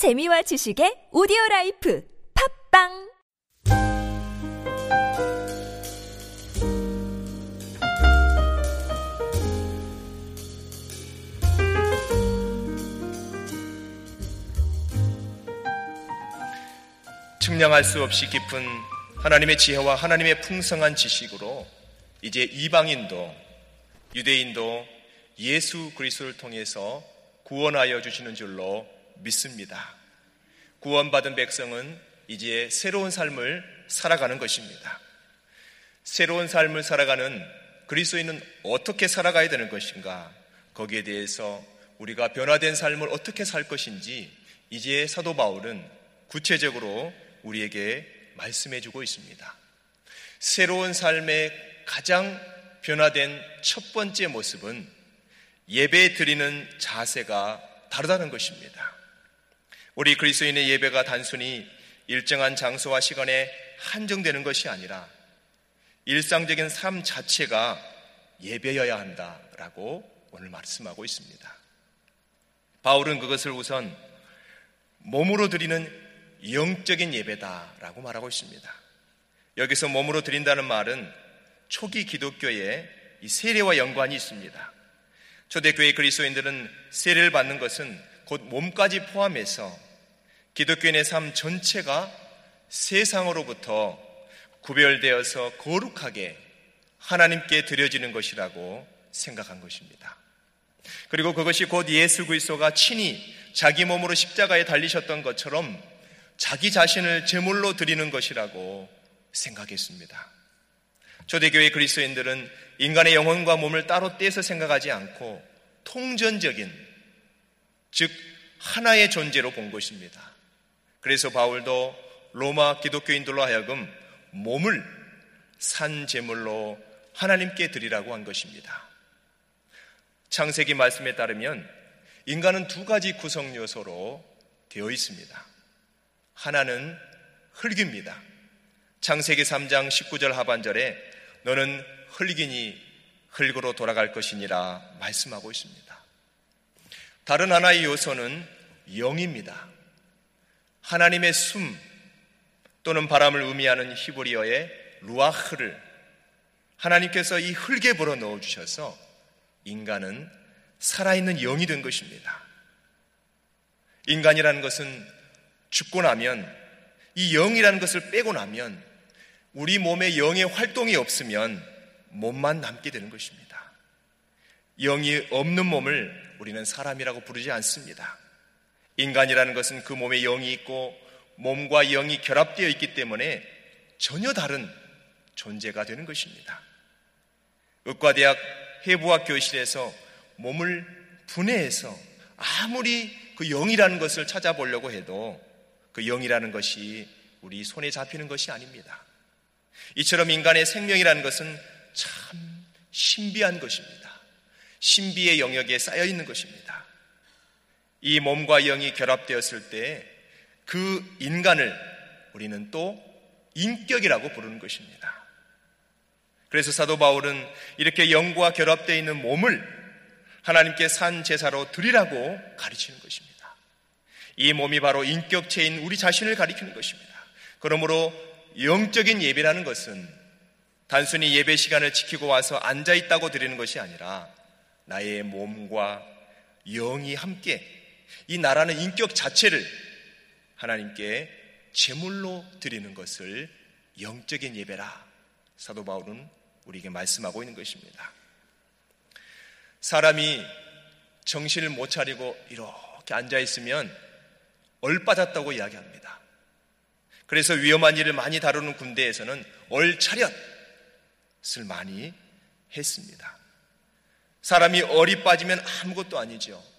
재미와 지식의 오디오 life 팟빵! 측량할 수 없이 깊은 하나님의 지혜와 하나님의 풍성한 지식으로 이제 이방인도 유대인도 예수 그리스도를 통해서 구원하여 주시는 줄로 믿습니다. 구원받은 백성은 이제 새로운 삶을 살아가는 것입니다. 새로운 삶을 살아가는 그리스도인은 어떻게 살아가야 되는 것인가? 거기에 대해서 우리가 변화된 삶을 어떻게 살 것인지 이제 사도 바울은 구체적으로 우리에게 말씀해 주고 있습니다. 새로운 삶의 가장 변화된 첫 번째 모습은 예배 드리는 자세가 다르다는 것입니다. 우리 그리스도인의 예배가 단순히 일정한 장소와 시간에 한정되는 것이 아니라 일상적인 삶 자체가 예배여야 한다라고 오늘 말씀하고 있습니다. 바울은 그것을 우선 몸으로 드리는 영적인 예배다라고 말하고 있습니다. 여기서 몸으로 드린다는 말은 초기 기독교에 이 세례와 연관이 있습니다. 초대교회 그리스도인들은 세례를 받는 것은 곧 몸까지 포함해서 기독교인의 삶 전체가 세상으로부터 구별되어서 거룩하게 하나님께 드려지는 것이라고 생각한 것입니다. 그리고 그것이 곧 예수 그리스도가 친히 자기 몸으로 십자가에 달리셨던 것처럼 자기 자신을 제물로 드리는 것이라고 생각했습니다. 초대교회 그리스도인들은 인간의 영혼과 몸을 따로 떼서 생각하지 않고 통전적인 즉 하나의 존재로 본 것입니다. 그래서 바울도 로마 기독교인들로 하여금 몸을 산 제물로 하나님께 드리라고 한 것입니다. 창세기 말씀에 따르면 인간은 두 가지 구성 요소로 되어 있습니다. 하나는 흙입니다. 창세기 3장 19절 하반절에 너는 흙이니 흙으로 돌아갈 것이니라 말씀하고 있습니다. 다른 하나의 요소는 영입니다. 하나님의 숨 또는 바람을 의미하는 히브리어의 루아흐를 하나님께서 이 흙에 불어 넣어 주셔서 인간은 살아있는 영이 된 것입니다. 인간이라는 것은 죽고 나면 이 영이라는 것을 빼고 나면 우리 몸에 영의 활동이 없으면 몸만 남게 되는 것입니다. 영이 없는 몸을 우리는 사람이라고 부르지 않습니다. 인간이라는 것은 그 몸에 영이 있고 몸과 영이 결합되어 있기 때문에 전혀 다른 존재가 되는 것입니다. 의과대학 해부학 교실에서 몸을 분해해서 아무리 그 영이라는 것을 찾아보려고 해도 그 영이라는 것이 우리 손에 잡히는 것이 아닙니다. 이처럼 인간의 생명이라는 것은 참 신비한 것입니다. 신비의 영역에 쌓여 있는 것입니다. 이 몸과 영이 결합되었을 때 그 인간을 우리는 또 인격이라고 부르는 것입니다. 그래서 사도 바울은 이렇게 영과 결합되어 있는 몸을 하나님께 산 제사로 드리라고 가르치는 것입니다. 이 몸이 바로 인격체인 우리 자신을 가리키는 것입니다. 그러므로 영적인 예배라는 것은 단순히 예배 시간을 지키고 와서 앉아 있다고 드리는 것이 아니라 나의 몸과 영이 함께 이 나라는 인격 자체를 하나님께 제물로 드리는 것을 영적인 예배라 사도 바울은 우리에게 말씀하고 있는 것입니다. 사람이 정신을 못 차리고 이렇게 앉아 있으면 얼빠졌다고 이야기합니다. 그래서 위험한 일을 많이 다루는 군대에서는 얼차렷을 많이 했습니다. 사람이 얼이 빠지면 아무것도 아니죠.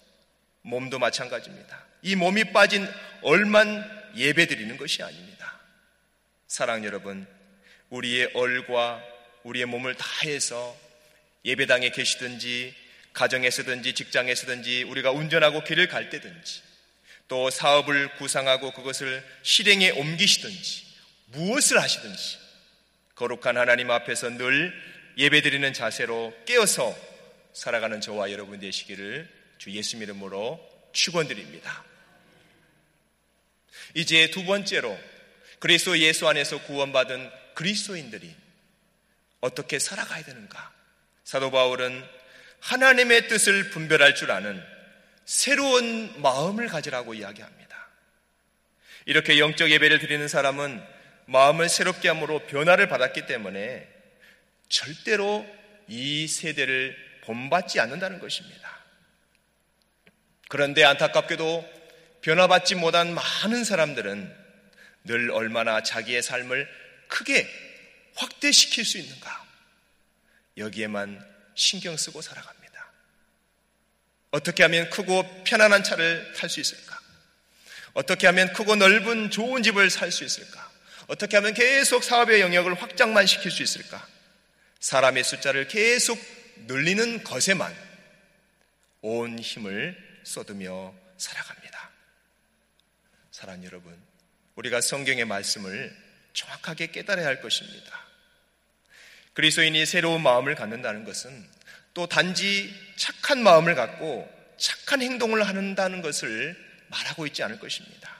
몸도 마찬가지입니다. 이 몸이 빠진 얼만 예배 드리는 것이 아닙니다. 사랑 여러분, 우리의 얼과 우리의 몸을 다해서 예배당에 계시든지 가정에서든지 직장에서든지 우리가 운전하고 길을 갈 때든지 또 사업을 구상하고 그것을 실행에 옮기시든지 무엇을 하시든지 거룩한 하나님 앞에서 늘 예배드리는 자세로 깨어서 살아가는 저와 여러분 되시기를 주 예수 이름으로 축원드립니다. 이제 두 번째로 그리스도 예수 안에서 구원받은 그리스도인들이 어떻게 살아가야 되는가? 사도 바울은 하나님의 뜻을 분별할 줄 아는 새로운 마음을 가지라고 이야기합니다. 이렇게 영적 예배를 드리는 사람은 마음을 새롭게 함으로 변화를 받았기 때문에 절대로 이 세대를 본받지 않는다는 것입니다. 그런데 안타깝게도 변화받지 못한 많은 사람들은 늘 얼마나 자기의 삶을 크게 확대시킬 수 있는가. 여기에만 신경 쓰고 살아갑니다. 어떻게 하면 크고 편안한 차를 탈 수 있을까? 어떻게 하면 크고 넓은 좋은 집을 살 수 있을까? 어떻게 하면 계속 사업의 영역을 확장만 시킬 수 있을까? 사람의 숫자를 계속 늘리는 것에만 온 힘을 쏟으며 살아갑니다. 사랑 여러분, 우리가 성경의 말씀을 정확하게 깨달아야 할 것입니다. 그리스도인이 새로운 마음을 갖는다는 것은 또 단지 착한 마음을 갖고 착한 행동을 한다는 것을 말하고 있지 않을 것입니다.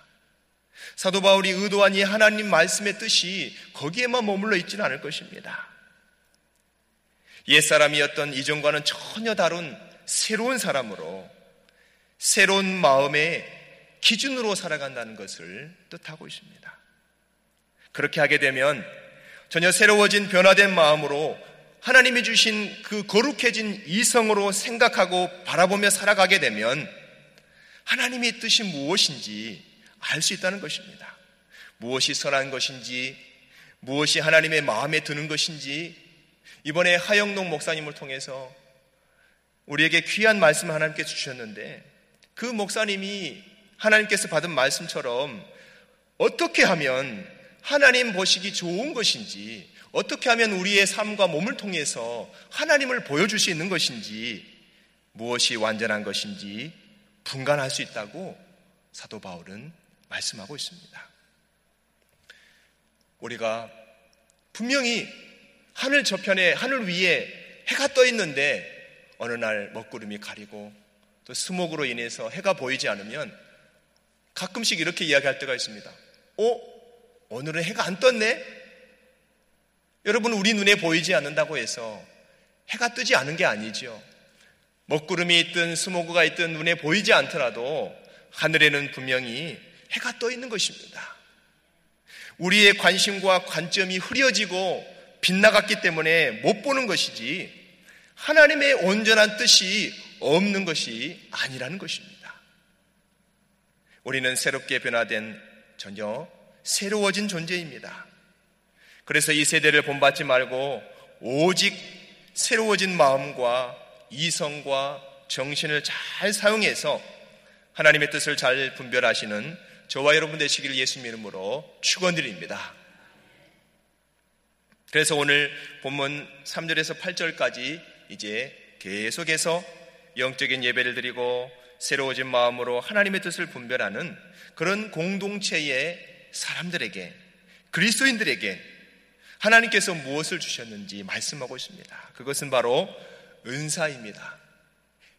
사도 바울이 의도한 이 하나님 말씀의 뜻이 거기에만 머물러 있지는 않을 것입니다. 옛사람이었던 이전과는 전혀 다른 새로운 사람으로 새로운 마음의 기준으로 살아간다는 것을 뜻하고 있습니다. 그렇게 하게 되면 전혀 새로워진 변화된 마음으로 하나님이 주신 그 거룩해진 이성으로 생각하고 바라보며 살아가게 되면 하나님의 뜻이 무엇인지 알 수 있다는 것입니다. 무엇이 선한 것인지, 무엇이 하나님의 마음에 드는 것인지, 이번에 하영동 목사님을 통해서 우리에게 귀한 말씀을 하나님께 주셨는데, 그 목사님이 하나님께서 받은 말씀처럼 어떻게 하면 하나님 보시기 좋은 것인지, 어떻게 하면 우리의 삶과 몸을 통해서 하나님을 보여줄 수 있는 것인지, 무엇이 완전한 것인지 분간할 수 있다고 사도 바울은 말씀하고 있습니다. 우리가 분명히 하늘 저편에, 하늘 위에 해가 떠 있는데 어느 날 먹구름이 가리고 또 스모그로 인해서 해가 보이지 않으면 가끔씩 이렇게 이야기할 때가 있습니다. 어? 오늘은 해가 안 떴네? 여러분, 우리 눈에 보이지 않는다고 해서 해가 뜨지 않은 게 아니죠. 먹구름이 있든 스모그가 있든 눈에 보이지 않더라도 하늘에는 분명히 해가 떠 있는 것입니다. 우리의 관심과 관점이 흐려지고 빗나갔기 때문에 못 보는 것이지 하나님의 온전한 뜻이 없는 것이 아니라는 것입니다. 우리는 새롭게 변화된 전혀 새로워진 존재입니다. 그래서 이 세대를 본받지 말고 오직 새로워진 마음과 이성과 정신을 잘 사용해서 하나님의 뜻을 잘 분별하시는 저와 여러분 되시기를 예수님 이름으로 축원드립니다. 그래서 오늘 본문 3절에서 8절까지 이제 계속해서 영적인 예배를 드리고 새로워진 마음으로 하나님의 뜻을 분별하는 그런 공동체의 사람들에게 그리스도인들에게 하나님께서 무엇을 주셨는지 말씀하고 있습니다. 그것은 바로 은사입니다.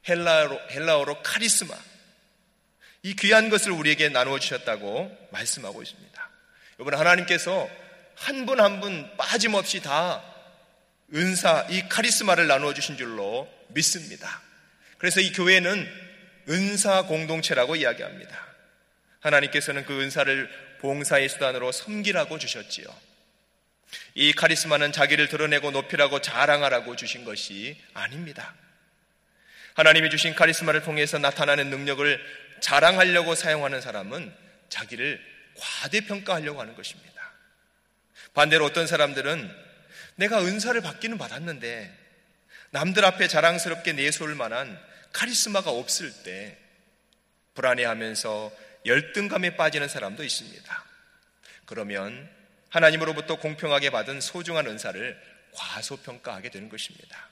헬라어로, 헬라어로 카리스마. 이 귀한 것을 우리에게 나누어 주셨다고 말씀하고 있습니다. 여러분, 하나님께서 한 분 한 분 빠짐없이 다 은사, 이 카리스마를 나누어 주신 줄로 믿습니다. 그래서 이 교회는 은사 공동체라고 이야기합니다. 하나님께서는 그 은사를 봉사의 수단으로 섬기라고 주셨지요. 이 카리스마는 자기를 드러내고 높이라고 자랑하라고 주신 것이 아닙니다. 하나님이 주신 카리스마를 통해서 나타나는 능력을 자랑하려고 사용하는 사람은 자기를 과대평가하려고 하는 것입니다. 반대로 어떤 사람들은 내가 은사를 받기는 받았는데 남들 앞에 자랑스럽게 내세울 만한 카리스마가 없을 때 불안해하면서 열등감에 빠지는 사람도 있습니다. 그러면 하나님으로부터 공평하게 받은 소중한 은사를 과소평가하게 되는 것입니다.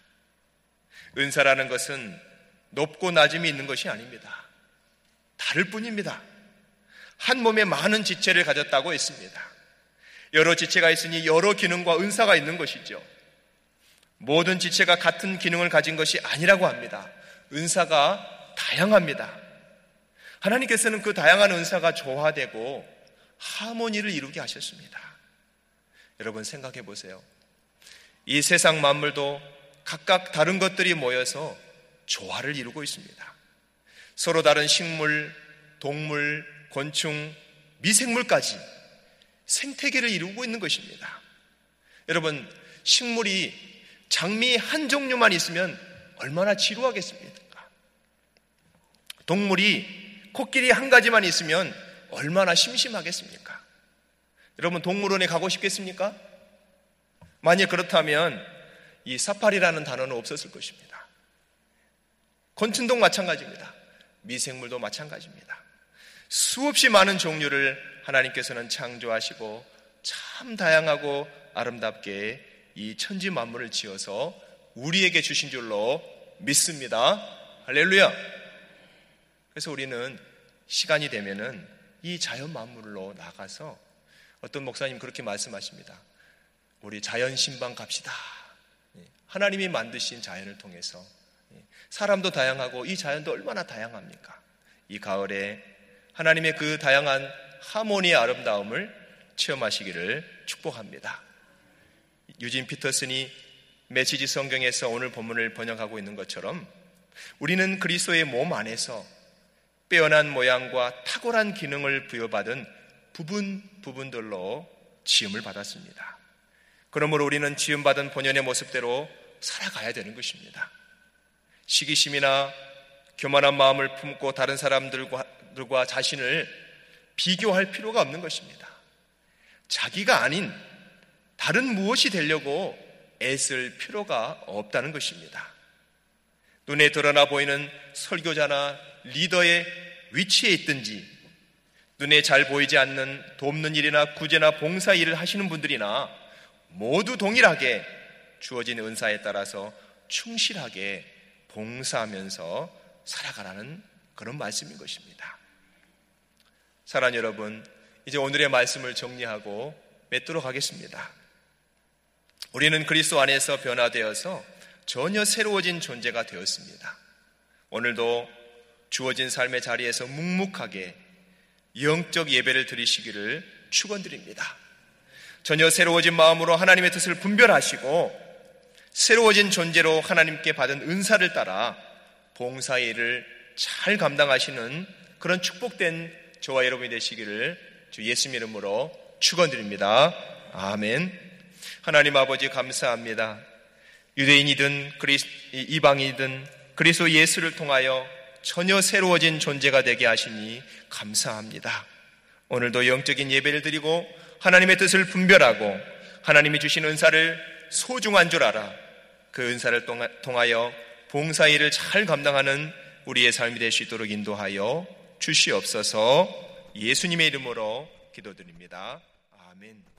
은사라는 것은 높고 낮음이 있는 것이 아닙니다. 다를 뿐입니다. 한 몸에 많은 지체를 가졌다고 했습니다. 여러 지체가 있으니 여러 기능과 은사가 있는 것이죠. 모든 지체가 같은 기능을 가진 것이 아니라고 합니다. 은사가 다양합니다. 하나님께서는 그 다양한 은사가 조화되고 하모니를 이루게 하셨습니다. 여러분 생각해 보세요. 이 세상 만물도 각각 다른 것들이 모여서 조화를 이루고 있습니다. 서로 다른 식물, 동물, 곤충, 미생물까지 생태계를 이루고 있는 것입니다. 여러분, 식물이 장미 한 종류만 있으면 얼마나 지루하겠습니까? 동물이 코끼리 한 가지만 있으면 얼마나 심심하겠습니까? 여러분, 동물원에 가고 싶겠습니까? 만약 그렇다면 이 사파리라는 단어는 없었을 것입니다. 곤충도 마찬가지입니다. 미생물도 마찬가지입니다. 수없이 많은 종류를 하나님께서는 창조하시고 참 다양하고 아름답게 이 천지 만물을 지어서 우리에게 주신 줄로 믿습니다. 할렐루야. 그래서 우리는 시간이 되면은 이 자연 만물로 나가서 어떤 목사님 그렇게 말씀하십니다. 우리 자연 신방 갑시다. 예, 하나님이 만드신 자연을 통해서 예, 사람도 다양하고 이 자연도 얼마나 다양합니까? 이 가을에 하나님의 그 다양한 하모니의 아름다움을 체험하시기를 축복합니다. 유진 피터슨이 메시지 성경에서 오늘 본문을 번역하고 있는 것처럼 우리는 그리스도의 몸 안에서 빼어난 모양과 탁월한 기능을 부여받은 부분 부분들로 지음을 받았습니다. 그러므로 우리는 지음받은 본연의 모습대로 살아가야 되는 것입니다. 시기심이나 교만한 마음을 품고 다른 사람들과 자신을 비교할 필요가 없는 것입니다. 자기가 아닌 다른 무엇이 되려고 애쓸 필요가 없다는 것입니다. 눈에 드러나 보이는 설교자나 리더의 위치에 있든지 눈에 잘 보이지 않는 돕는 일이나 구제나 봉사 일을 하시는 분들이나 모두 동일하게 주어진 은사에 따라서 충실하게 봉사하면서 살아가라는 그런 말씀인 것입니다. 사랑 여러분, 이제 오늘의 말씀을 정리하고 맺도록 하겠습니다. 우리는 그리스도 안에서 변화되어서 전혀 새로워진 존재가 되었습니다. 오늘도 주어진 삶의 자리에서 묵묵하게 영적 예배를 드리시기를 축원드립니다. 전혀 새로워진 마음으로 하나님의 뜻을 분별하시고 새로워진 존재로 하나님께 받은 은사를 따라 봉사의 일을 잘 감당하시는 그런 축복된 저와 여러분이 되시기를 주 예수님 이름으로 축원드립니다. 아멘. 하나님 아버지 감사합니다. 유대인이든 그리스, 이방이든 그리스도 예수를 통하여 전혀 새로워진 존재가 되게 하시니 감사합니다. 오늘도 영적인 예배를 드리고 하나님의 뜻을 분별하고 하나님이 주신 은사를 소중한 줄 알아 그 은사를 통하여 봉사일을 잘 감당하는 우리의 삶이 될 수 있도록 인도하여 주시옵소서 예수님의 이름으로 기도드립니다. 아멘.